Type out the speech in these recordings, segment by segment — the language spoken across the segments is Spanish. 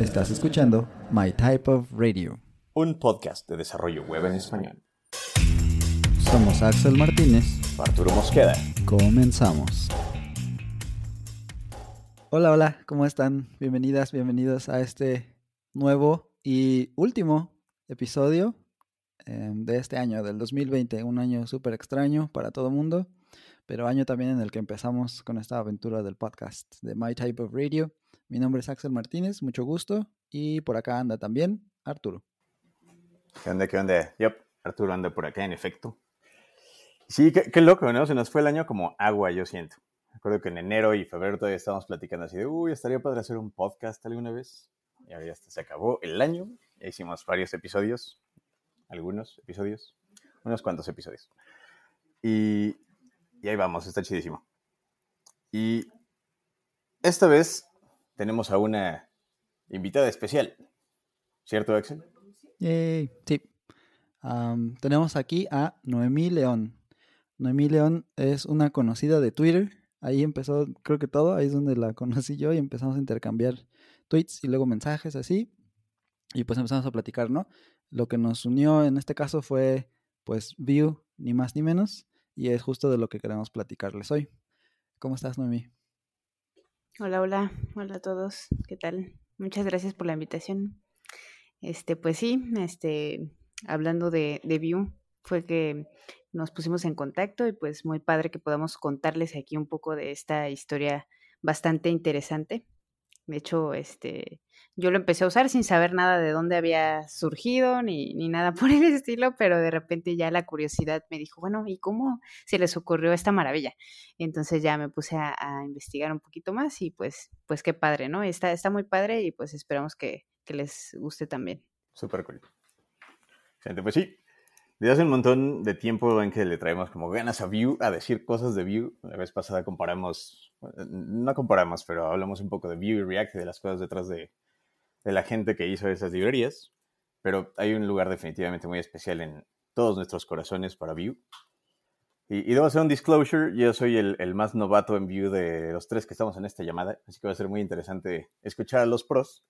Estás escuchando My Type of Radio. Un podcast de desarrollo web en español. Somos Axel Martínez. Arturo Mosqueda. Comenzamos. Hola, hola, ¿cómo están? Bienvenidas, bienvenidos a este nuevo y último episodio em, de este año, del 2020. Un año súper extraño para todo el mundo, pero año también en el que empezamos con esta aventura del podcast de My Type of Radio. Mi nombre es Axel Martínez, mucho gusto. Y por acá anda también Arturo. ¿Qué onda, qué onda? Yep, Arturo anda por acá, en efecto. Sí, qué, loco, ¿no? Se nos fue el año como agua, yo siento. Recuerdo que en enero y febrero todavía estábamos platicando así de, uy, estaría padre hacer un podcast alguna vez. Y ahora ya se acabó el año. Ya hicimos varios episodios, algunos episodios, unos cuantos episodios. Y, y ahí vamos, está chidísimo. Y esta vez tenemos a una invitada especial. ¿Cierto, Axel? sí. tenemos aquí a Noemí León. Noemí León es una conocida de Twitter. Ahí empezó, creo que todo, ahí es donde la conocí yo y empezamos a intercambiar tweets y luego mensajes así. Y pues empezamos a platicar, ¿no? Lo que nos unió en este caso fue pues View, ni más ni menos, y es justo de lo que queremos platicarles hoy. ¿Cómo estás, Noemí? Hola, hola, hola a todos, ¿qué tal? Muchas gracias por la invitación. Este, pues sí, este, hablando de, de View, fue que nos pusimos en contacto y pues muy padre que podamos contarles aquí un poco de esta historia bastante interesante. De hecho, este, yo lo empecé a usar sin saber nada de dónde había surgido ni, ni, nada por el estilo, pero de repente ya la curiosidad me dijo, bueno, ¿y cómo se les ocurrió esta maravilla? Entonces ya me puse a, investigar un poquito más y pues, pues qué padre, ¿no? Está, está muy padre y pues esperamos que, que les guste también. Súper cool. Gente, pues sí, desde hace un montón de tiempo en que le traemos como ganas a Vue, a decir cosas de Vue. La vez pasada comparamos, no comparamos, pero hablamos un poco de Vue y React y de las cosas detrás de, de la gente que hizo esas librerías. Pero hay un lugar definitivamente muy especial en todos nuestros corazones para Vue. Y, debo hacer un disclosure, yo soy el, el, más novato en Vue de los tres que estamos en esta llamada, así que va a ser muy interesante escuchar a los pros.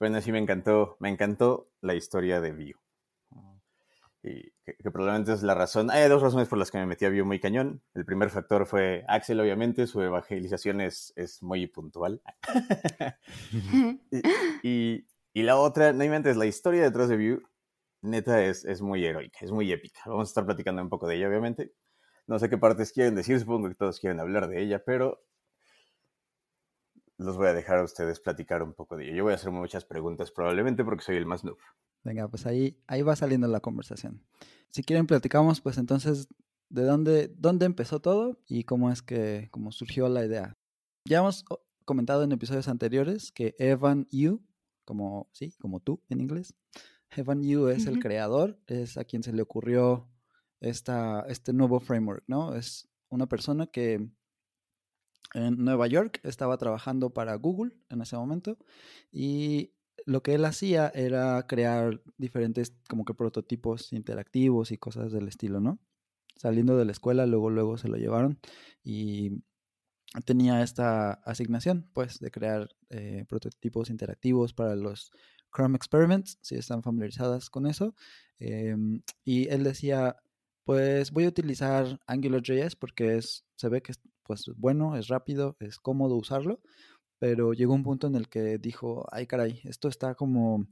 Aún así me encantó, me encantó la historia de Vue y que, probablemente es la razón. Hay dos razones por las que me metí a Vue muy cañón. El primer factor fue Axel, obviamente, su evangelización es, es muy puntual. y, y, la otra, no inventes, la historia detrás de Vue, neta, es, es muy heroica, es muy épica. Vamos a estar platicando un poco de ella, obviamente. No sé qué partes quieren decir, supongo que todos quieren hablar de ella, pero los voy a dejar a ustedes platicar un poco de ella. Yo voy a hacer muchas preguntas, probablemente porque soy el más noob. Venga, pues ahí, ahí va saliendo la conversación. Si quieren platicamos, pues entonces, ¿de dónde, dónde empezó todo y cómo es que cómo surgió la idea? Ya hemos comentado en episodios anteriores que Evan Yu, como, sí, como tú en inglés, Evan Yu es el creador, es a quien se le ocurrió esta, este nuevo framework, ¿no? Es una persona que en Nueva York estaba trabajando para Google en ese momento y lo que él hacía era crear diferentes como que prototipos interactivos y cosas del estilo, ¿no? Saliendo de la escuela, luego, luego se lo llevaron y tenía esta asignación, pues, de crear eh, prototipos interactivos para los Chrome Experiments, si están familiarizadas con eso. Em, y él decía, pues voy a utilizar AngularJS porque es, se ve que pues, bueno, es rápido, es cómodo usarlo pero llegó un punto en el que dijo, ay caray, esto está como,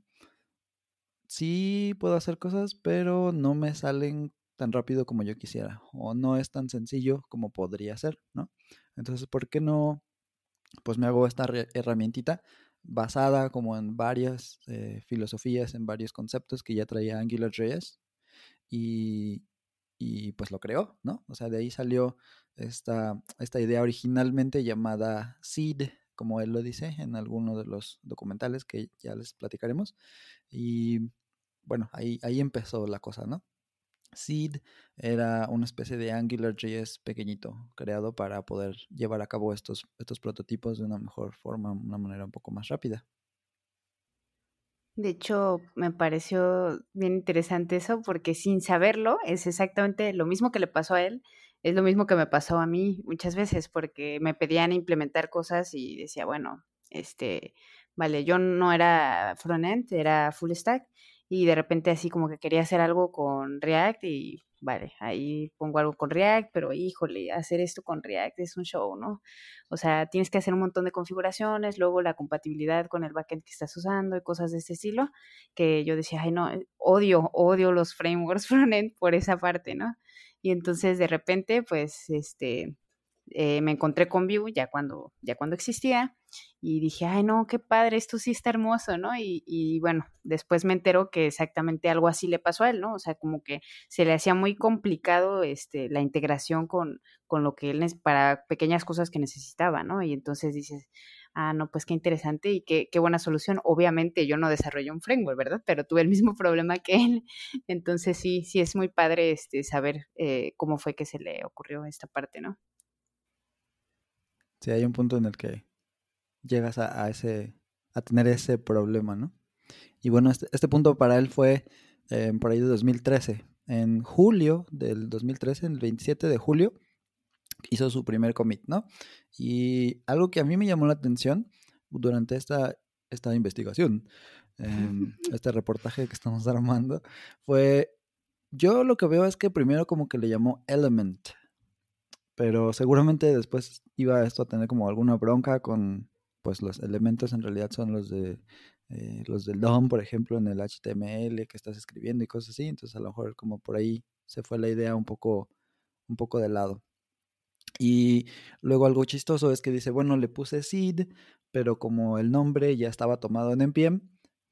sí puedo hacer cosas, pero no me salen tan rápido como yo quisiera, o no es tan sencillo como podría ser, ¿no? Entonces, ¿por qué no, pues me hago esta herramientita basada como en varias eh, filosofías, en varios conceptos que ya traía AngularJS, y, y pues lo creó, ¿no? O sea, de ahí salió esta, esta idea originalmente llamada Seed, como él lo dice en alguno de los documentales que ya les platicaremos. Y bueno, ahí, ahí empezó la cosa, ¿no? Seed era una especie de AngularJS pequeñito, creado para poder llevar a cabo estos, estos prototipos de una mejor forma, una manera un poco más rápida. De hecho, me pareció bien interesante eso porque sin saberlo es exactamente lo mismo que le pasó a él es lo mismo que me pasó a mí muchas veces porque me pedían implementar cosas y decía, bueno, este, vale, yo no era frontend, era full stack y de repente así como que quería hacer algo con React y vale, ahí pongo algo con React, pero híjole, hacer esto con React es un show, ¿no? O sea, tienes que hacer un montón de configuraciones, luego la compatibilidad con el backend que estás usando y cosas de este estilo, que yo decía, ay, no, eh, odio, odio los frameworks frontend por esa parte, ¿no? Y entonces de repente, pues, este, eh, me encontré con Vue ya cuando, ya cuando existía y dije, ay no, qué padre, esto sí está hermoso, ¿no? Y, bueno, después me entero que exactamente algo así le pasó a él, ¿no? O sea, como que se le hacía muy complicado este, la integración con, con lo que él, para pequeñas cosas que necesitaba, ¿no? Y entonces dices, ah, no, pues qué interesante y qué, qué buena solución. Obviamente yo no desarrollé un framework, ¿verdad? Pero tuve el mismo problema que él. Entonces sí, sí es muy padre este, saber eh, cómo fue que se le ocurrió esta parte, ¿no? Sí, hay un punto en el que llegas a, ese, a tener ese problema, ¿no? Y bueno, este, este punto para él fue eh, por ahí de 2013. En julio del 2013, el 27 de julio, hizo su primer commit, ¿no? Y algo que a mí me llamó la atención durante esta, esta investigación, em, este reportaje que estamos armando, fue, yo lo que veo es que primero como que le llamó Element, pero seguramente después iba esto a tener como alguna bronca con, pues los elementos en realidad son los de eh, los del DOM, por ejemplo, en el HTML que estás escribiendo y cosas así, entonces a lo mejor como por ahí se fue la idea un poco, un poco de lado. Y luego algo chistoso es que dice, bueno, le puse seed, pero como el nombre ya estaba tomado en npm,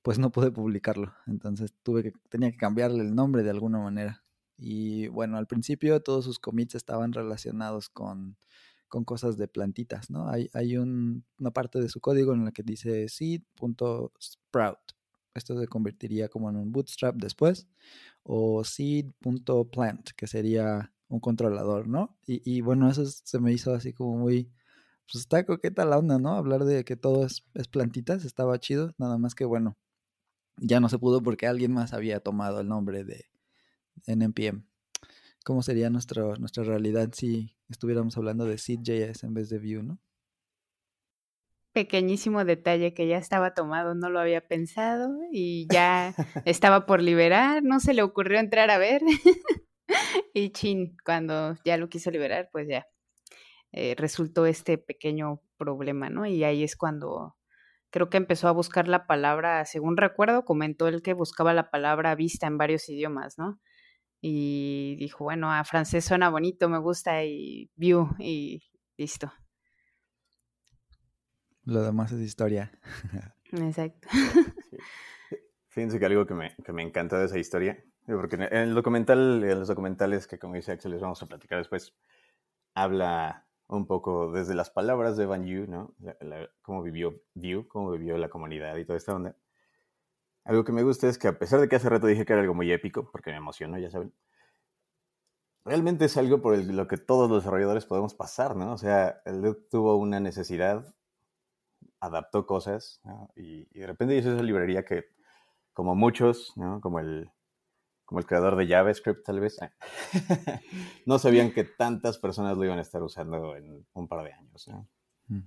pues no pude publicarlo. Entonces tuve que, tenía que cambiarle el nombre de alguna manera. Y bueno, al principio todos sus commits estaban relacionados con, con cosas de plantitas, ¿no? Hay, hay un, una parte de su código en la que dice seed.sprout. Esto se convertiría como en un bootstrap después. O seed.plant, que sería un controlador, ¿no? Y, y, bueno, eso se me hizo así como muy... Pues está coqueta la onda, ¿no? Hablar de que todo es, es plantitas, estaba chido. Nada más que bueno, ya no se pudo porque alguien más había tomado el nombre de, en NPM. ¿Cómo sería nuestro, nuestra realidad si estuviéramos hablando de Seed.js en vez de Vue, no? Pequeñísimo detalle que ya estaba tomado, no lo había pensado y ya estaba por liberar, no se le ocurrió entrar a ver. y chin, cuando ya lo quiso liberar, pues ya eh, resultó este pequeño problema, ¿no? Y ahí es cuando creo que empezó a buscar la palabra, según recuerdo, comentó él que buscaba la palabra vista en varios idiomas, ¿no? Y dijo, bueno, a francés suena bonito, me gusta y view y listo. Lo demás es historia. Exacto. Fíjense que algo que me, que me encanta de esa historia, porque en el documental, en los documentales que como dice Axel les vamos a platicar después, habla un poco desde las palabras de Van Yu, ¿no? cómo vivió View, cómo vivió la comunidad y toda esta onda. Algo que me gusta es que a pesar de que hace rato dije que era algo muy épico, porque me emocionó, ya saben, realmente es algo por lo que todos los desarrolladores podemos pasar, ¿no? O sea, él tuvo una necesidad, adaptó cosas, y, de repente hizo esa librería que, como muchos, ¿no? Como el, como el creador de JavaScript tal vez, no sabían que tantas personas lo iban a estar usando en un par de años, ¿no?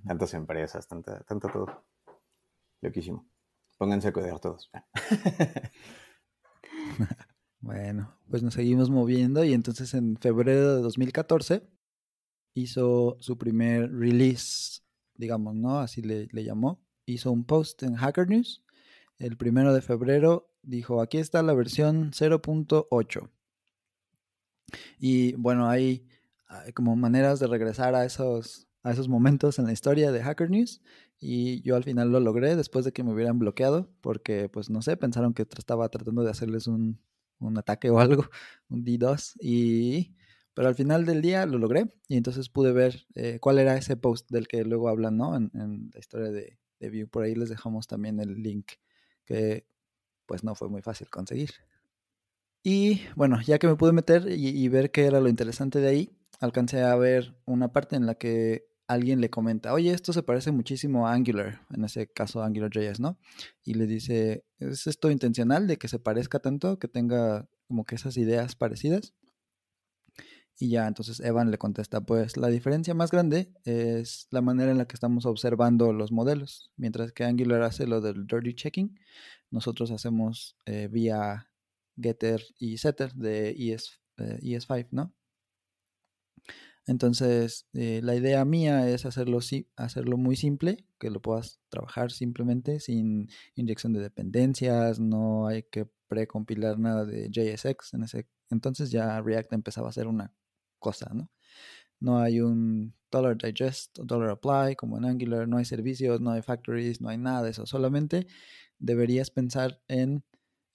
Tantas empresas, tanta, tanto todo. Loquísimo. Pónganse a codear todos. bueno, pues nos seguimos moviendo y entonces en febrero de 2014 hizo su primer release, digamos, ¿no? Así le, le llamó. Hizo un post en Hacker News. El primero de febrero dijo, aquí está la versión 0.8. Y bueno, hay, como maneras de regresar a esos, a esos momentos en la historia de Hacker News. Y yo al final lo logré después de que me hubieran bloqueado, porque pues no sé, pensaron que estaba tratando de hacerles un, un ataque o algo, un D2. Y, pero al final del día lo logré y entonces pude ver eh, cuál era ese post del que luego hablan, ¿no? En, la historia de, de View. Por ahí les dejamos también el link, que pues no fue muy fácil conseguir. Y bueno, ya que me pude meter y, y ver qué era lo interesante de ahí, alcancé a ver una parte en la que alguien le comenta, oye, esto se parece muchísimo a Angular, en ese caso AngularJS, ¿no? Y le dice, ¿es esto intencional de que se parezca tanto, que tenga como que esas ideas parecidas? Y ya entonces Evan le contesta, pues la diferencia más grande es la manera en la que estamos observando los modelos. Mientras que Angular hace lo del dirty checking, nosotros hacemos eh, vía getter y setter de ES, ES5, ¿no? Entonces, eh, la idea mía es hacerlo, hacerlo muy simple, que lo puedas trabajar simplemente sin inyección de dependencias, no hay que precompilar nada de JSX. En ese entonces ya React empezaba a ser una cosa, ¿no? No hay un dollar digest o dollar apply como en Angular, no hay servicios, no hay factories, no hay nada de eso. Solamente deberías pensar en,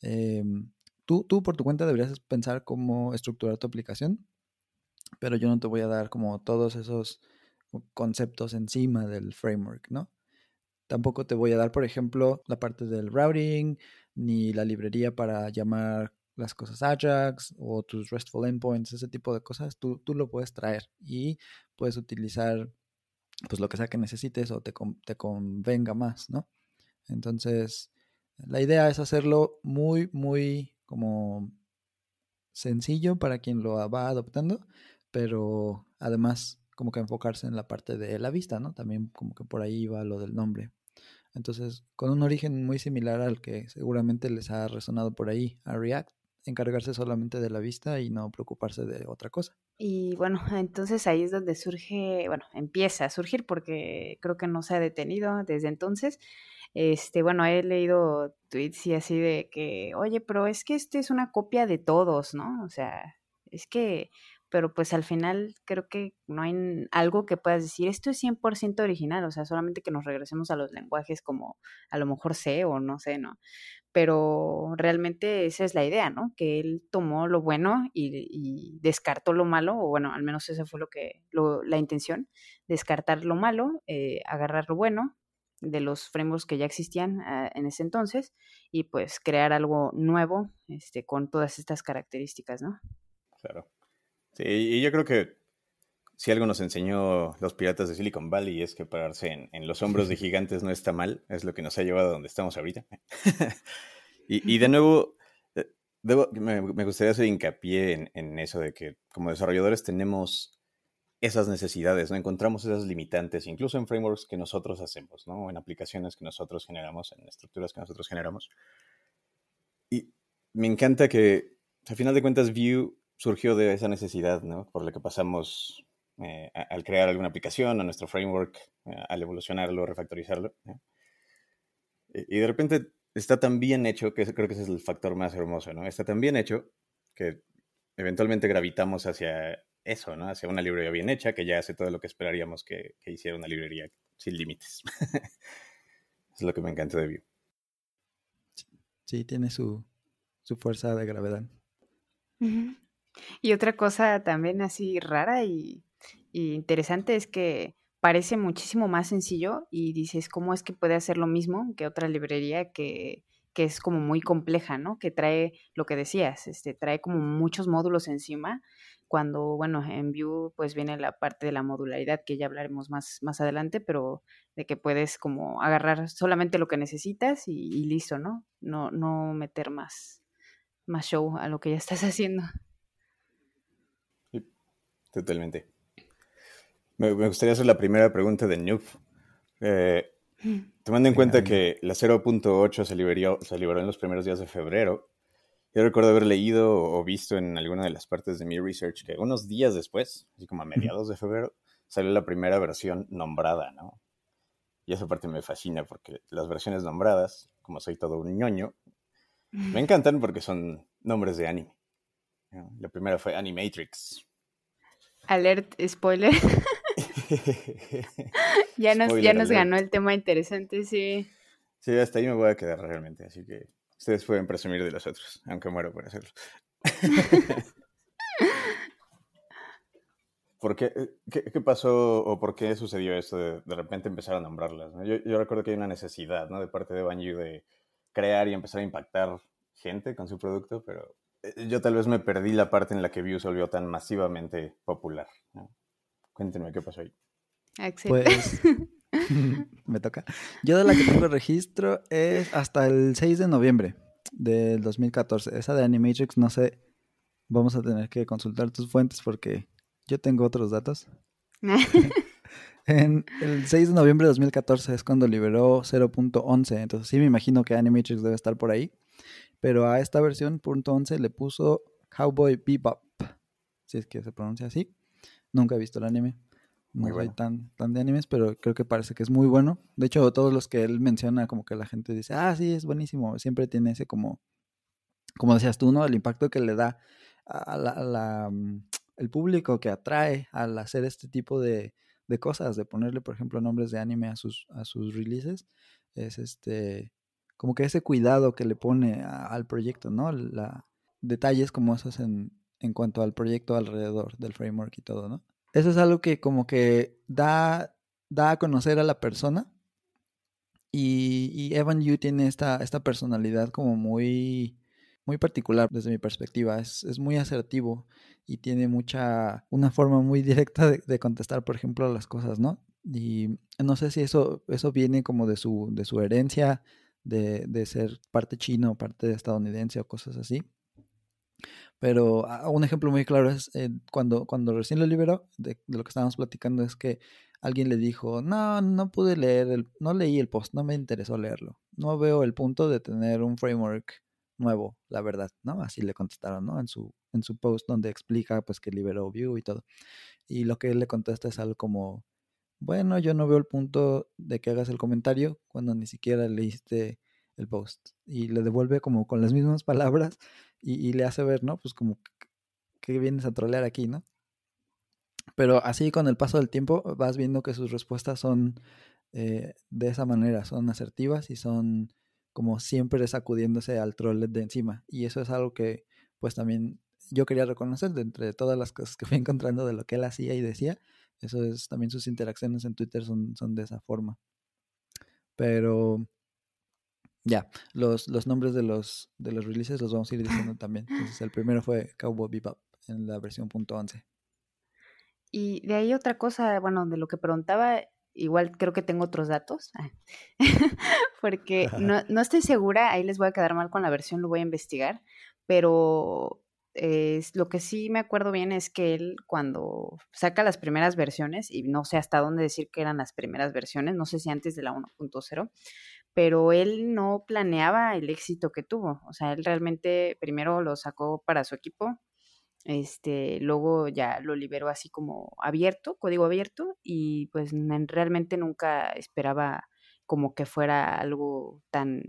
em, tú, tú por tu cuenta deberías pensar cómo estructurar tu aplicación pero yo no te voy a dar como todos esos conceptos encima del framework, ¿no? Tampoco te voy a dar, por ejemplo, la parte del routing, ni la librería para llamar las cosas Ajax o tus RESTful endpoints, ese tipo de cosas, tú, tú lo puedes traer y puedes utilizar pues lo que sea que necesites o te, te convenga más, ¿no? Entonces, la idea es hacerlo muy, muy como sencillo para quien lo va adoptando, pero además como que enfocarse en la parte de la vista, ¿no? También como que por ahí va lo del nombre. Entonces, con un origen muy similar al que seguramente les ha resonado por ahí a React, encargarse solamente de la vista y no preocuparse de otra cosa. Y bueno, entonces ahí es donde surge, bueno, empieza a surgir porque creo que no se ha detenido desde entonces. Este, bueno, he leído tweets y así de que, oye, pero es que este es una copia de todos, ¿no? O sea, es que pero pues al final creo que no hay algo que puedas decir, esto es 100% original, o sea, solamente que nos regresemos a los lenguajes como a lo mejor sé o no sé, ¿no? Pero realmente esa es la idea, ¿no? Que él tomó lo bueno y, descartó lo malo, o bueno, al menos esa fue lo que, la intención, descartar lo malo, eh, agarrar lo bueno de los frameworks que ya existían ah, en ese entonces y pues crear algo nuevo este, con todas estas características, ¿no? Claro. Sí, y yo creo que si algo nos enseñó los piratas de Silicon Valley es que pararse en, los hombros de gigantes no está mal, es lo que nos ha llevado a donde estamos ahorita. y, de nuevo, eh, me, gustaría hacer hincapié en, eso de que como desarrolladores tenemos esas necesidades, ¿no? Encontramos esas limitantes, incluso en frameworks que nosotros hacemos, ¿no? En aplicaciones que nosotros generamos, en estructuras que nosotros generamos. Y me encanta que, al final de cuentas, Vue surgió de esa necesidad, ¿no? Por la que pasamos eh, al crear alguna aplicación, a nuestro framework, eh, al evolucionarlo, refactorizarlo. Y, de repente está tan bien hecho, que creo que ese es el factor más hermoso, ¿no? Está tan bien hecho que eventualmente gravitamos hacia eso, ¿no? Hacia una librería bien hecha que ya hace todo lo que esperaríamos que, hiciera una librería sin límites. es lo que me encanta de Vue. Sí, tiene su, su fuerza de gravedad. Y otra cosa también así rara y, interesante es que parece muchísimo más sencillo y dices, ¿cómo es que puede hacer lo mismo que otra librería que, que es como muy compleja, ¿no? Que trae lo que decías, este, trae como muchos módulos encima, cuando, bueno, en Vue pues viene la parte de la modularidad que ya hablaremos más, más adelante, pero de que puedes como agarrar solamente lo que necesitas y, y listo, ¿no? No, no meter más, más show a lo que ya estás haciendo. Totalmente. Me, gustaría hacer la primera pregunta de Noob. Eh, tomando en cuenta que la 0.8 se liberó, se liberó en los primeros días de febrero, yo recuerdo haber leído o visto en alguna de las partes de mi research que unos días después, así como a mediados de febrero, salió la primera versión nombrada, ¿no? Y esa parte me fascina porque las versiones nombradas, como soy todo un ñoño, me encantan porque son nombres de anime. La primera fue Animatrix, Alert spoiler. ya nos, ya nos ganó el tema interesante, sí. Sí, hasta ahí me voy a quedar realmente, así que ustedes pueden presumir de los otros, aunque muero por hacerlo. ¿Por qué, qué, pasó o por qué sucedió esto de de repente empezar a nombrarlas? Yo, yo, recuerdo que hay una necesidad ¿no? de parte de Banju de crear y empezar a impactar gente con su producto, pero yo tal vez me perdí la parte en la que Vue se volvió tan masivamente popular. Cuéntenme qué pasó ahí. Pues me toca. Yo de la que tengo registro es hasta el 6 de noviembre del 2014. Esa de Animatrix no sé vamos a tener que consultar tus fuentes porque yo tengo otros datos. en el 6 de noviembre de 2014 es cuando liberó 0.11, entonces sí me imagino que Animatrix debe estar por ahí. Pero a esta versión .11 le puso Cowboy Bebop, si es que se pronuncia así. Nunca he visto el anime. No soy tan, tan de animes, pero creo que parece que es muy bueno. De hecho, todos los que él menciona, como que la gente dice, ah, sí, es buenísimo. Siempre tiene ese como, como decías tú, ¿no? El impacto que le da a la, mm, el público que atrae al hacer este tipo de, de cosas, de ponerle, por ejemplo, nombres de anime a sus, a sus releases, es este, como que ese cuidado que le pone al proyecto, ¿no? La, detalles como esos en, en cuanto al proyecto alrededor del framework y todo, ¿no? Eso es algo que como que da, da a conocer a la persona. Y, y Evan Yu tiene esta, esta personalidad como muy, muy particular desde mi perspectiva. Es, es muy asertivo y tiene mucha, una forma muy directa de, de, contestar, por ejemplo, a las cosas, ¿no? Y no sé si eso, eso viene como de su, de su herencia, de, de ser parte chino, parte estadounidense o cosas así. Pero ah, un ejemplo muy claro es eh, cuando, cuando recién lo liberó, de, lo que estábamos platicando, es que alguien le dijo, no, no pude leer, el, no leí el post, no me interesó leerlo. No veo el punto de tener un framework nuevo, la verdad, ¿no? Así le contestaron, ¿no? En su, en su post donde explica pues que liberó Vue y todo. Y lo que él le contesta es algo como, bueno, yo no veo el punto de que hagas el comentario cuando ni siquiera leíste el post. Y le devuelve como con las mismas palabras y, le hace ver, ¿no? Pues como que vienes a trolear aquí, ¿no? Pero así con el paso del tiempo vas viendo que sus respuestas son eh, de esa manera, son asertivas y son como siempre sacudiéndose al troll de encima. Y eso es algo que pues también yo quería reconocer de entre todas las cosas que fui encontrando de lo que él hacía y decía. Eso es también sus interacciones en Twitter son, son de esa forma. Pero ya, los, los nombres de los, de los releases los vamos a ir diciendo también. Entonces, el primero fue Cowboy Bebop en la versión .11. Y de ahí otra cosa, bueno, de lo que preguntaba, igual creo que tengo otros datos, porque no, no estoy segura, ahí les voy a quedar mal con la versión, lo voy a investigar, pero es, lo que sí me acuerdo bien es que él cuando saca las primeras versiones, y no sé hasta dónde decir que eran las primeras versiones, no sé si antes de la 1.0, pero él no planeaba el éxito que tuvo. O sea, él realmente primero lo sacó para su equipo, este, luego ya lo liberó así como abierto, código abierto, y pues realmente nunca esperaba como que fuera algo tan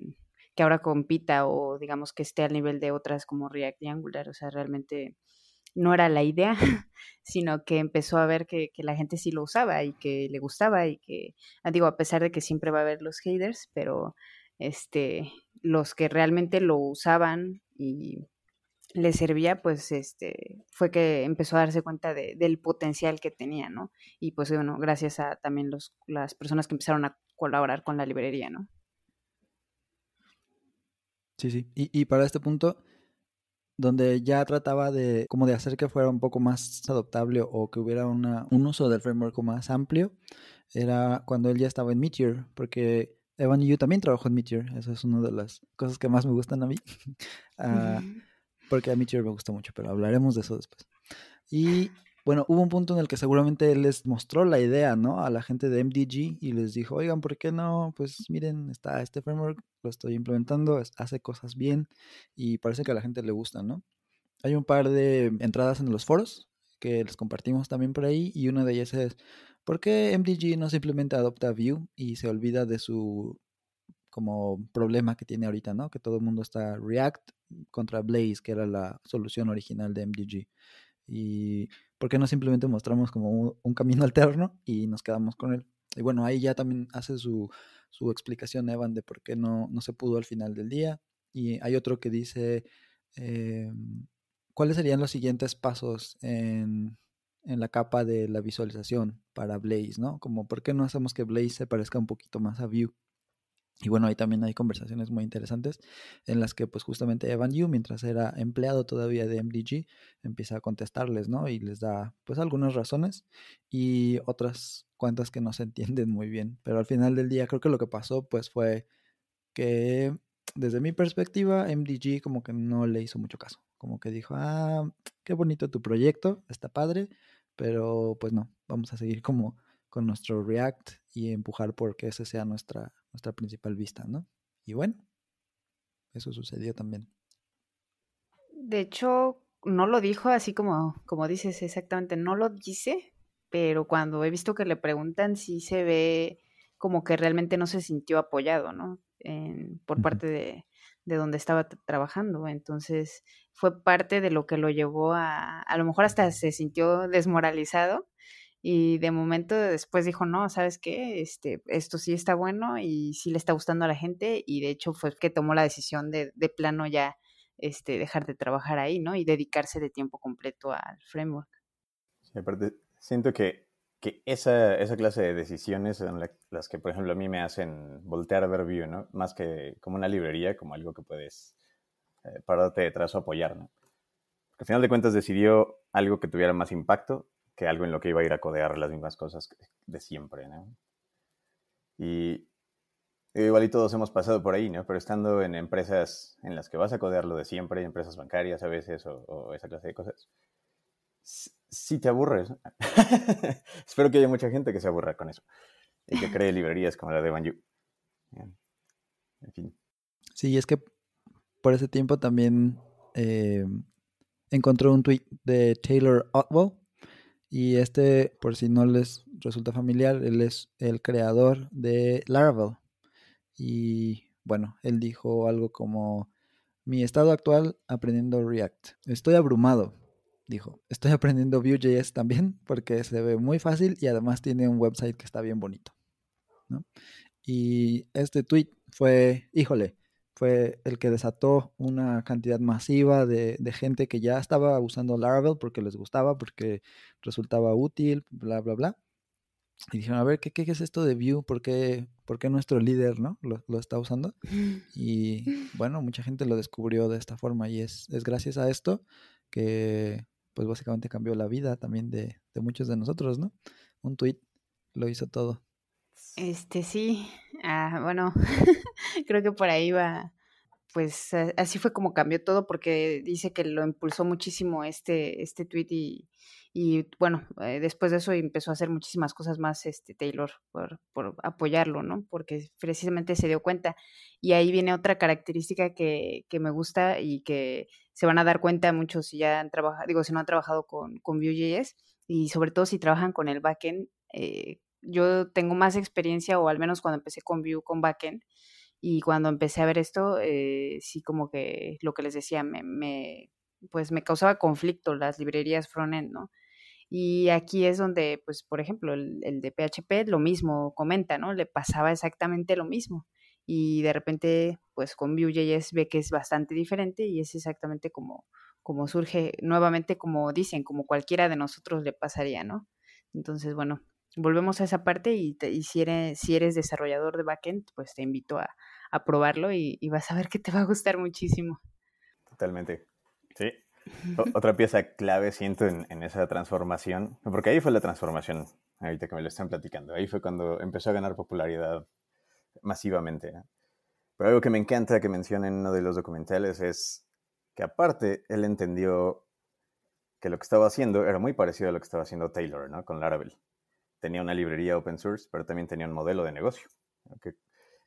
que ahora compita o digamos que esté al nivel de otras como React y Angular, o sea, realmente no era la idea, sino que empezó a ver que, la gente sí lo usaba y que le gustaba y que, ah, digo, a pesar de que siempre va a haber los haters, pero este, los que realmente lo usaban y le servía, pues este, fue que empezó a darse cuenta de, del potencial que tenía, ¿no? Y pues bueno, gracias a también los, las personas que empezaron a colaborar con la librería, ¿no? Sí, sí. Y, y para este punto, donde ya trataba de como de hacer que fuera un poco más adoptable o que hubiera una, un uso del framework más amplio, era cuando él ya estaba en Meteor, porque Evan y yo también trabajó en Meteor, eso es una de las cosas que más me gustan a mí, uh, porque a Meteor me gusta mucho, pero hablaremos de eso después. Y bueno, hubo un punto en el que seguramente les mostró la idea, ¿no? A la gente de MDG y les dijo, oigan, ¿por qué no? Pues miren, está este framework, lo estoy implementando, hace cosas bien y parece que a la gente le gusta, ¿no? Hay un par de entradas en los foros que les compartimos también por ahí y una de ellas es, ¿por qué MDG no simplemente adopta Vue y se olvida de su como problema que tiene ahorita, ¿no? Que todo el mundo está React contra Blaze, que era la solución original de MDG. Y ¿por qué no simplemente mostramos como un, camino alterno y nos quedamos con él? Y bueno, ahí ya también hace su, su explicación Evan de por qué no, no se pudo al final del día. Y hay otro que dice, eh, ¿cuáles serían los siguientes pasos en, en, la capa de la visualización para Blaze? ¿no? Como, ¿por qué no hacemos que Blaze se parezca un poquito más a Vue? Y bueno, ahí también hay conversaciones muy interesantes en las que pues justamente Evan Yu, mientras era empleado todavía de MDG, empieza a contestarles, ¿no? Y les da pues algunas razones y otras cuantas que no se entienden muy bien. Pero al final del día creo que lo que pasó pues fue que desde mi perspectiva MDG como que no le hizo mucho caso. como que dijo, ah, qué bonito tu proyecto, está padre, pero pues no, vamos a seguir como con nuestro React y empujar porque esa sea nuestra, nuestra principal vista, ¿no? Y bueno, eso sucedió también. De hecho, no lo dijo así como, como dices exactamente, no lo dice, pero cuando he visto que le preguntan, sí se ve como que realmente no se sintió apoyado, ¿no? por parte de, de donde estaba trabajando. Entonces, fue parte de lo que lo llevó a, a lo mejor hasta se sintió desmoralizado y de momento después dijo, no, ¿sabes qué? Este, esto sí está bueno y sí le está gustando a la gente y de hecho fue que tomó la decisión de, de plano ya este, dejar de trabajar ahí, ¿no? Y dedicarse de tiempo completo al framework. Aparte, siento que, que esa, esa clase de decisiones son las que, por ejemplo, a mí me hacen voltear a ver ¿no? Más que como una librería, como algo que puedes eh, pararte detrás o apoyar, ¿no? Al final de cuentas decidió algo que tuviera más impacto que algo en lo que iba a ir a codear las mismas cosas de siempre, ¿no? Y igual y todos hemos pasado por ahí, ¿no? Pero estando en empresas en las que vas a codear lo de siempre, empresas bancarias a veces o, esa clase de cosas, sí te aburres. Espero que haya mucha gente que se aburra con eso y que cree librerías como la de Banju. En fin. Sí, es que por ese tiempo también eh, encontró un tweet de Taylor Otwell y este, por si no les resulta familiar, él es el creador de Laravel. Y bueno, él dijo algo como, mi estado actual aprendiendo React. Estoy abrumado, dijo. Estoy aprendiendo Vue.js también porque se ve muy fácil y además tiene un website que está bien bonito. Y este tweet fue, híjole, fue el que desató una cantidad masiva de, gente que ya estaba usando Laravel porque les gustaba, porque resultaba útil, bla, bla, bla. Y dijeron, a ver, ¿qué, qué es esto de Vue? ¿Por qué, ¿Por qué nuestro líder ¿no? Lo, lo, está usando? Y bueno, mucha gente lo descubrió de esta forma y es, es gracias a esto que pues básicamente cambió la vida también de, de muchos de nosotros, ¿no? Un tweet lo hizo todo. Este sí, ah, bueno, creo que por ahí va, pues así fue como cambió todo porque dice que lo impulsó muchísimo este, este tweet y, y bueno, eh, después de eso empezó a hacer muchísimas cosas más este Taylor por, por apoyarlo, ¿no? Porque precisamente se dio cuenta. Y ahí viene otra característica que, que me gusta y que se van a dar cuenta muchos si ya han trabajado, digo, si no han trabajado con, con Vue.js y sobre todo si trabajan con el backend, eh, yo tengo más experiencia, o al menos cuando empecé con Vue, con backend, y cuando empecé a ver esto, eh, sí como que lo que les decía, me, me, pues me causaba conflicto las librerías frontend, ¿no? Y aquí es donde, pues, por ejemplo, el, el, de PHP lo mismo comenta, ¿no? Le pasaba exactamente lo mismo. Y de repente, pues con Vue.js ve que es bastante diferente y es exactamente como, como surge, nuevamente como dicen, como cualquiera de nosotros le pasaría, ¿no? Entonces, bueno, volvemos a esa parte y, si, eres, si eres desarrollador de backend, pues te invito a, probarlo y, vas a ver que te va a gustar muchísimo. Totalmente. Sí. otra pieza clave siento en, esa transformación, porque ahí fue la transformación, ahorita que me lo están platicando, ahí fue cuando empezó a ganar popularidad masivamente. Pero algo que me encanta que mencionen en uno de los documentales es que aparte él entendió que lo que estaba haciendo era muy parecido a lo que estaba haciendo Taylor, ¿no? Con Laravel tenía una librería open source, pero también tenía un modelo de negocio. Que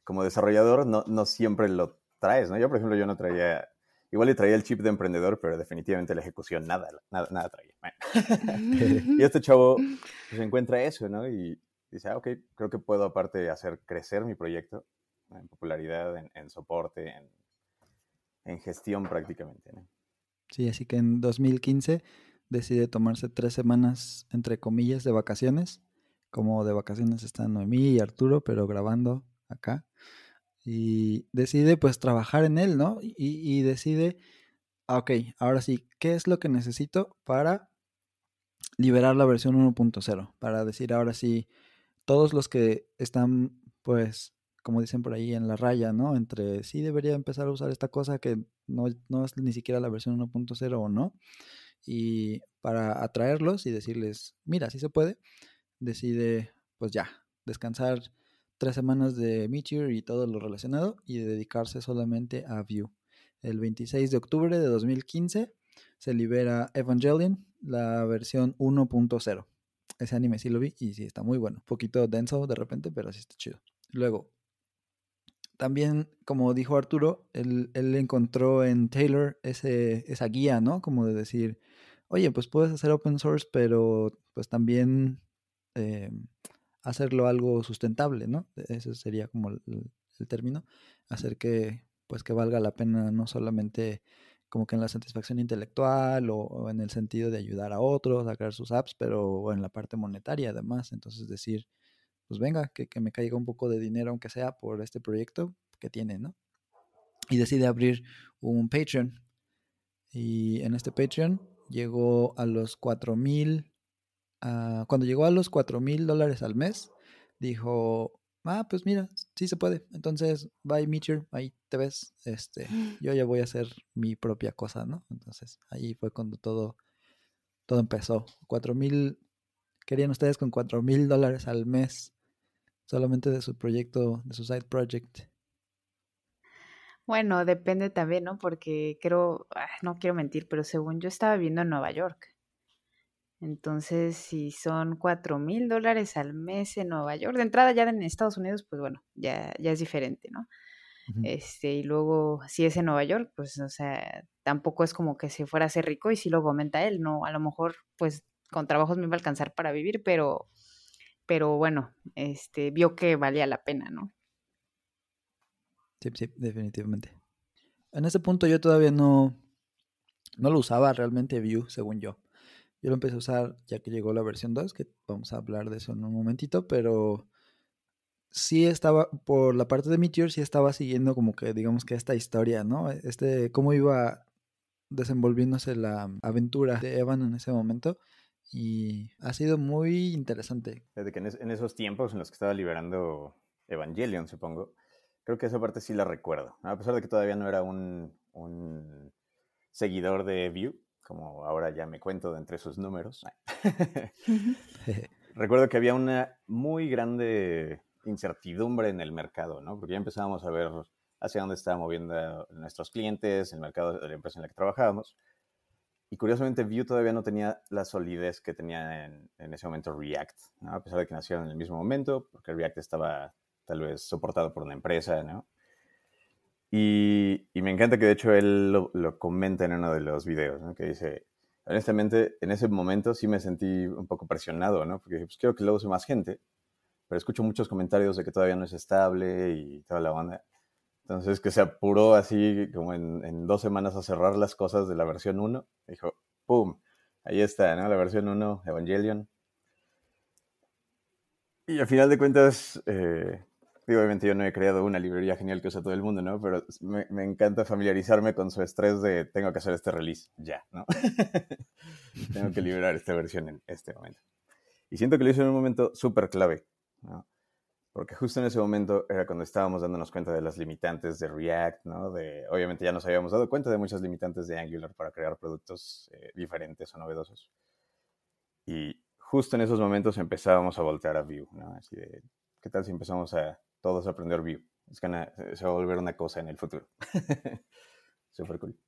como desarrollador no, no siempre lo traes, ¿no? Yo, por ejemplo, yo no traía, igual le traía el chip de emprendedor, pero definitivamente la ejecución nada, nada, nada traía. y este chavo pues, encuentra eso, ¿no? Y dice, ah, ok, creo que puedo aparte hacer crecer mi proyecto en popularidad, en, soporte, en, en, gestión prácticamente, ¿no? Sí, así que en 2015 decide tomarse tres semanas, entre comillas, de vacaciones como de vacaciones están Noemí y Arturo, pero grabando acá. Y decide pues trabajar en él, ¿no? Y, decide, ah, ok, ahora sí, ¿qué es lo que necesito para liberar la versión 1.0? Para decir ahora sí, todos los que están pues, como dicen por ahí, en la raya, ¿no? Entre sí debería empezar a usar esta cosa que no, no es ni siquiera la versión 1.0 o no. Y para atraerlos y decirles, mira, sí se puede decide, pues ya, descansar tres semanas de Meteor y todo lo relacionado y dedicarse solamente a Vue. El 26 de octubre de 2015 se libera Evangelion, la versión 1.0. Ese anime sí lo vi y sí está muy bueno. Un poquito denso de repente, pero sí está chido. Luego, también, como dijo Arturo, él, él encontró en Taylor ese, esa guía, ¿no? Como de decir, oye, pues puedes hacer open source, pero pues también eh, hacerlo algo sustentable, ¿no? Ese sería como el, término, hacer que pues que valga la pena no solamente como que en la satisfacción intelectual o, en el sentido de ayudar a otros a crear sus apps, pero en la parte monetaria además. Entonces decir, pues venga, que, que, me caiga un poco de dinero, aunque sea por este proyecto que tiene, ¿no? Y decide abrir un Patreon. Y en este Patreon llegó a los 4 mil, uh, cuando llegó a los 4 mil dólares al mes, dijo, ah, pues mira, sí se puede. Entonces, bye Meteor, ahí te ves. Este, yo ya voy a hacer mi propia cosa, ¿no? Entonces, ahí fue cuando todo, todo empezó. Cuatro mil, querían ustedes con cuatro mil dólares al mes solamente de su proyecto, de su side project. Bueno, depende también, ¿no? Porque creo, ah, no quiero mentir, pero según yo estaba viviendo en Nueva York. Entonces, si son cuatro mil dólares al mes en Nueva York, de entrada ya en Estados Unidos, pues bueno, ya, ya es diferente, ¿no? Este, y luego, si es en Nueva York, pues, o sea, tampoco es como que se fuera a ser rico y si lo comenta él, no, a lo mejor, pues, con trabajos me iba a alcanzar para vivir, pero, pero bueno, este, vio que valía la pena, ¿no? Sí, sí, definitivamente. En ese punto yo todavía no, no lo usaba realmente View, según yo. Yo lo empecé a usar ya que llegó la versión 2, que vamos a hablar de eso en un momentito, pero sí estaba, por la parte de Meteor, sí estaba siguiendo como que, digamos que esta historia, ¿no? Este, cómo iba desenvolviéndose la aventura de Evan en ese momento. Y ha sido muy interesante. Desde que en, esos tiempos en los que estaba liberando Evangelion, supongo, creo que esa parte sí la recuerdo. A pesar de que todavía no era un, un seguidor de View, como ahora ya me cuento de entre sus números. Recuerdo que había una muy grande incertidumbre en el mercado, ¿no? Porque ya empezábamos a ver hacia dónde estaban moviendo nuestros clientes, el mercado de la empresa en la que trabajábamos. Y curiosamente, Vue todavía no tenía la solidez que tenía en, ese momento React, ¿no? A pesar de que nacieron en el mismo momento, porque React estaba tal vez soportado por una empresa, ¿no? Y, me encanta que de hecho él lo, comenta en uno de los videos, ¿no? que dice, honestamente, en ese momento sí me sentí un poco presionado, ¿no? Porque pues quiero que lo use más gente, pero escucho muchos comentarios de que todavía no es estable y toda la banda. Entonces que se apuró así como en, en dos semanas a cerrar las cosas de la versión 1. Dijo, ¡pum! Ahí está, ¿no? La versión 1, Evangelion. Y al final de cuentas, eh, obviamente yo no he creado una librería genial que usa todo el mundo, ¿no? Pero me, encanta familiarizarme con su estrés de tengo que hacer este release ya, ¿no? tengo que liberar esta versión en este momento. Y siento que lo hizo en un momento súper clave, ¿no? Porque justo en ese momento era cuando estábamos dándonos cuenta de las limitantes de React, ¿no? De, obviamente ya nos habíamos dado cuenta de muchas limitantes de Angular para crear productos eh, diferentes o novedosos. Y justo en esos momentos empezábamos a voltear a Vue, ¿no? Así de, ¿qué tal si empezamos a todos aprender Vue. Es que se va a volver una cosa en el futuro. Súper cool.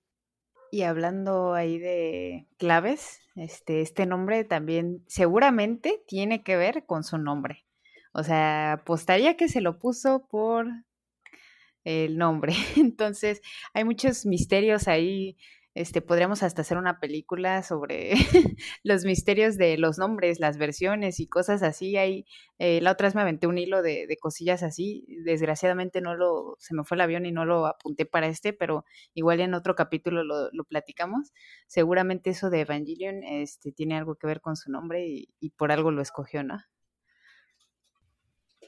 Y hablando ahí de claves, este, este nombre también seguramente tiene que ver con su nombre. O sea, apostaría que se lo puso por el nombre. Entonces, hay muchos misterios ahí este, podríamos hasta hacer una película sobre los misterios de los nombres, las versiones y cosas así. Ahí, eh, la otra vez me aventé un hilo de, cosillas así. Desgraciadamente no lo, se me fue el avión y no lo apunté para este, pero igual en otro capítulo lo, platicamos. Seguramente eso de Evangelion este, tiene algo que ver con su nombre y, y por algo lo escogió, ¿no?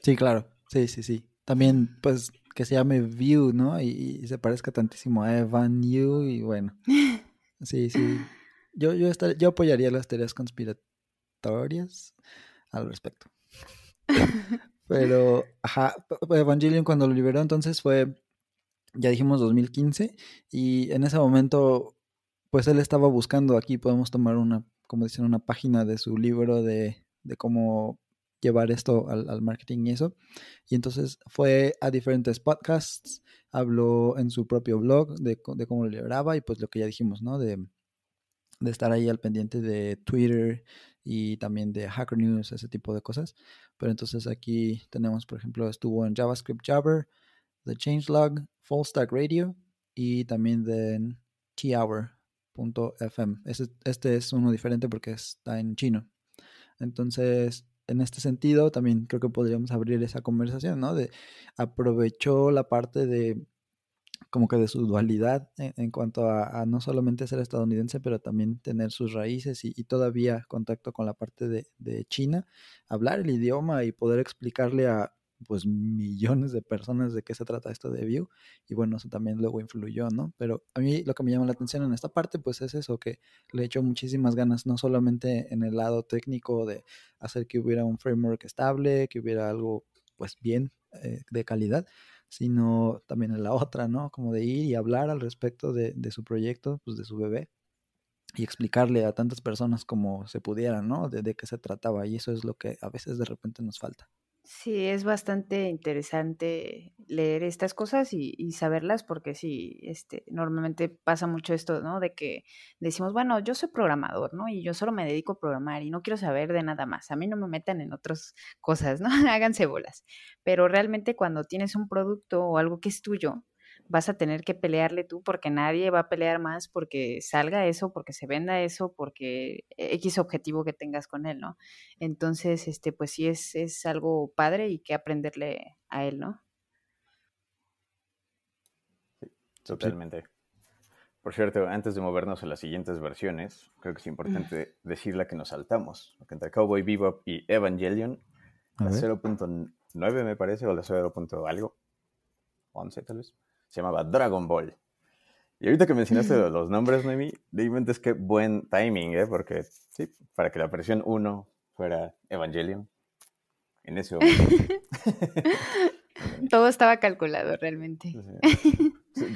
Sí, claro. Sí, sí, sí. También, pues, que se llame View, ¿no? Y, se parezca tantísimo a Evan You y bueno. Sí, sí. Yo, yo, yo apoyaría las teorías conspiratorias al respecto. Pero, ajá, Evangelion cuando lo liberó entonces fue, ya dijimos 2015, y en ese momento, pues él estaba buscando, aquí podemos tomar una, como dicen, una página de su libro de, de cómo llevar esto al, marketing y eso. Y entonces fue a diferentes podcasts, habló en su propio blog de, cómo lo libraba y pues lo que ya dijimos, ¿no? De de estar ahí al pendiente de Twitter y también de Hacker News, ese tipo de cosas. Pero entonces aquí tenemos, por ejemplo, estuvo en JavaScript Jabber, The Changelog, Full Stack Radio y también de thour.fm. Este es uno diferente porque está en chino. Entonces, en este sentido, también creo que podríamos abrir esa conversación, ¿no? De aprovechó la parte de como que de su dualidad en, cuanto a, no solamente ser estadounidense, pero también tener sus raíces y, todavía contacto con la parte de, de, China, hablar el idioma y poder explicarle a pues millones de personas de qué se trata esto de Vue y bueno, eso también luego influyó, ¿no? Pero a mí lo que me llama la atención en esta parte pues es eso, que le echó muchísimas ganas, no solamente en el lado técnico de hacer que hubiera un framework estable, que hubiera algo pues bien eh, de calidad, sino también en la otra, ¿no? Como de ir y hablar al respecto de, de su proyecto, pues de su bebé, y explicarle a tantas personas como se pudiera, ¿no? De, de, qué se trataba. Y eso es lo que a veces de repente nos falta. Sí, es bastante interesante leer estas cosas y, saberlas porque sí, este, normalmente pasa mucho esto, ¿no? De que decimos, bueno, yo soy programador, ¿no? Y yo solo me dedico a programar y no quiero saber de nada más. A mí no me metan en otras cosas, ¿no? Háganse bolas. Pero realmente cuando tienes un producto o algo que es tuyo, vas a tener que pelearle tú porque nadie va a pelear más porque salga eso, porque se venda eso, porque X objetivo que tengas con él, ¿no? Entonces, este, pues sí es, es algo padre y que aprenderle a él, ¿no? Sí, totalmente. Por cierto, antes de movernos a las siguientes versiones, creo que es importante decir la que nos saltamos. Porque entre Cowboy Bebop y Evangelion, la 0.9 me parece, o la 0. algo, 11 tal vez se llamaba Dragon Ball. Y ahorita que mencionaste los nombres, Noemi, dime es que buen timing, ¿eh? Porque, sí, para que la versión 1 fuera Evangelion. En ese momento. Todo estaba calculado realmente.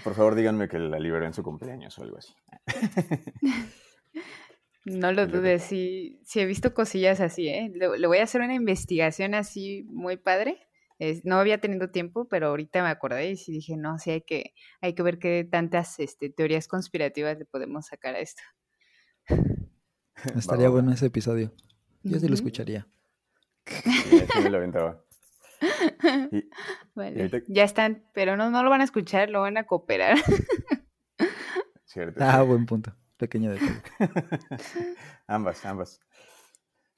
por favor, díganme que la liberó en su cumpleaños o algo así. No lo dudes, sí, sí he visto cosillas así, ¿eh? le voy a hacer una investigación así muy padre no había tenido tiempo, pero ahorita me acordé y sí dije, no, sí hay que, hay que ver qué tantas este, teorías conspirativas le podemos sacar a esto. Estaría bueno ese episodio. Yo sí lo escucharía. Sí, me lo aventaba. Ya están, pero no, no lo van a escuchar, lo van a cooperar. Cierto. Ah, buen punto. Pequeño detalle. ambas, ambas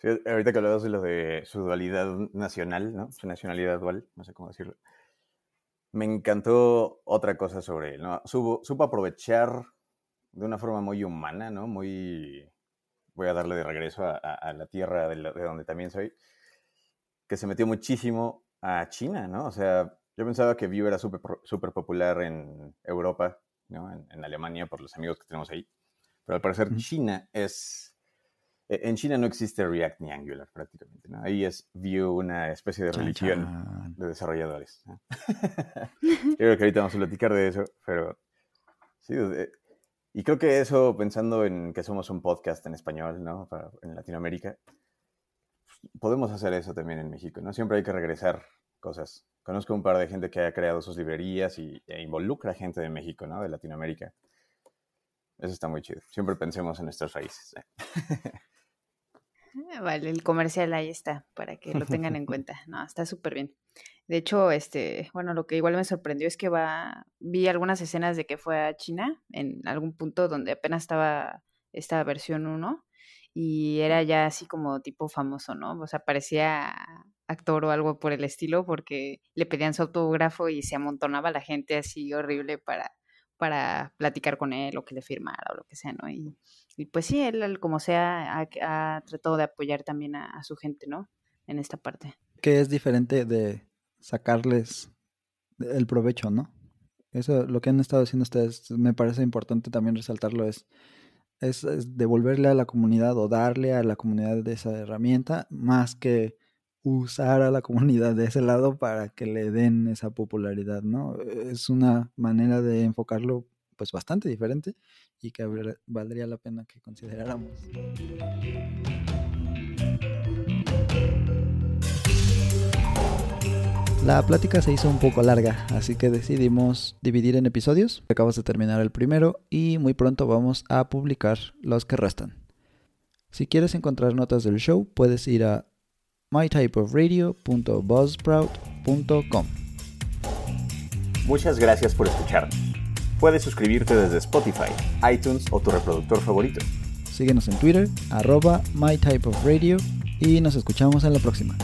ahorita que hablabas de lo de su dualidad nacional, ¿no? Su nacionalidad dual, no sé cómo decirlo. Me encantó otra cosa sobre él, ¿no? Supo, supo aprovechar de una forma muy humana, ¿no? Muy... Voy a darle de regreso a, la tierra de, donde también soy, que se metió muchísimo a China, ¿no? O sea, yo pensaba que Vue era súper super popular en Europa, ¿no? En, en, Alemania por los amigos que tenemos ahí. Pero al parecer China es en China no existe React ni Angular prácticamente, ¿no? Ahí es Vue una especie de religión de desarrolladores. Yo creo que ahorita vamos a platicar de eso, pero sí, y creo que eso, pensando en que somos un podcast en español, ¿no? en Latinoamérica, podemos hacer eso también en México, ¿no? Siempre hay que regresar cosas. Conozco un par de gente que ha creado sus librerías y, e involucra gente de México, ¿no? De Latinoamérica. Eso está muy chido. Siempre pensemos en nuestras raíces. ¿eh? Ah, vale, el comercial ahí está, para que lo tengan en cuenta. No, está súper bien. De hecho, este, bueno, lo que igual me sorprendió es que va, vi algunas escenas de que fue a China en algún punto donde apenas estaba esta versión 1 y era ya así como tipo famoso, ¿no? O sea, parecía actor o algo por el estilo porque le pedían su autógrafo y se amontonaba la gente así horrible para, para platicar con él o que le firmara o lo que sea, ¿no? Y, y pues sí, él, como sea, ha, tratado de apoyar también a, su gente, ¿no? En esta parte. Que es diferente de sacarles el provecho, ¿no? Eso, lo que han estado haciendo ustedes, me parece importante también resaltarlo, es, es, es devolverle a la comunidad o darle a la comunidad de esa herramienta, más que usar a la comunidad de ese lado para que le den esa popularidad, ¿no? Es una manera de enfocarlo pues bastante diferente y que valdría la pena que consideráramos. La plática se hizo un poco larga, así que decidimos dividir en episodios. Acabamos de terminar el primero y muy pronto vamos a publicar los que restan. Si quieres encontrar notas del show, puedes ir a mytypeofradio.buzzsprout.com. Muchas gracias por escucharnos. Puedes suscribirte desde Spotify, iTunes o tu reproductor favorito. Síguenos en Twitter, arroba mytypeofradio y nos escuchamos en la próxima.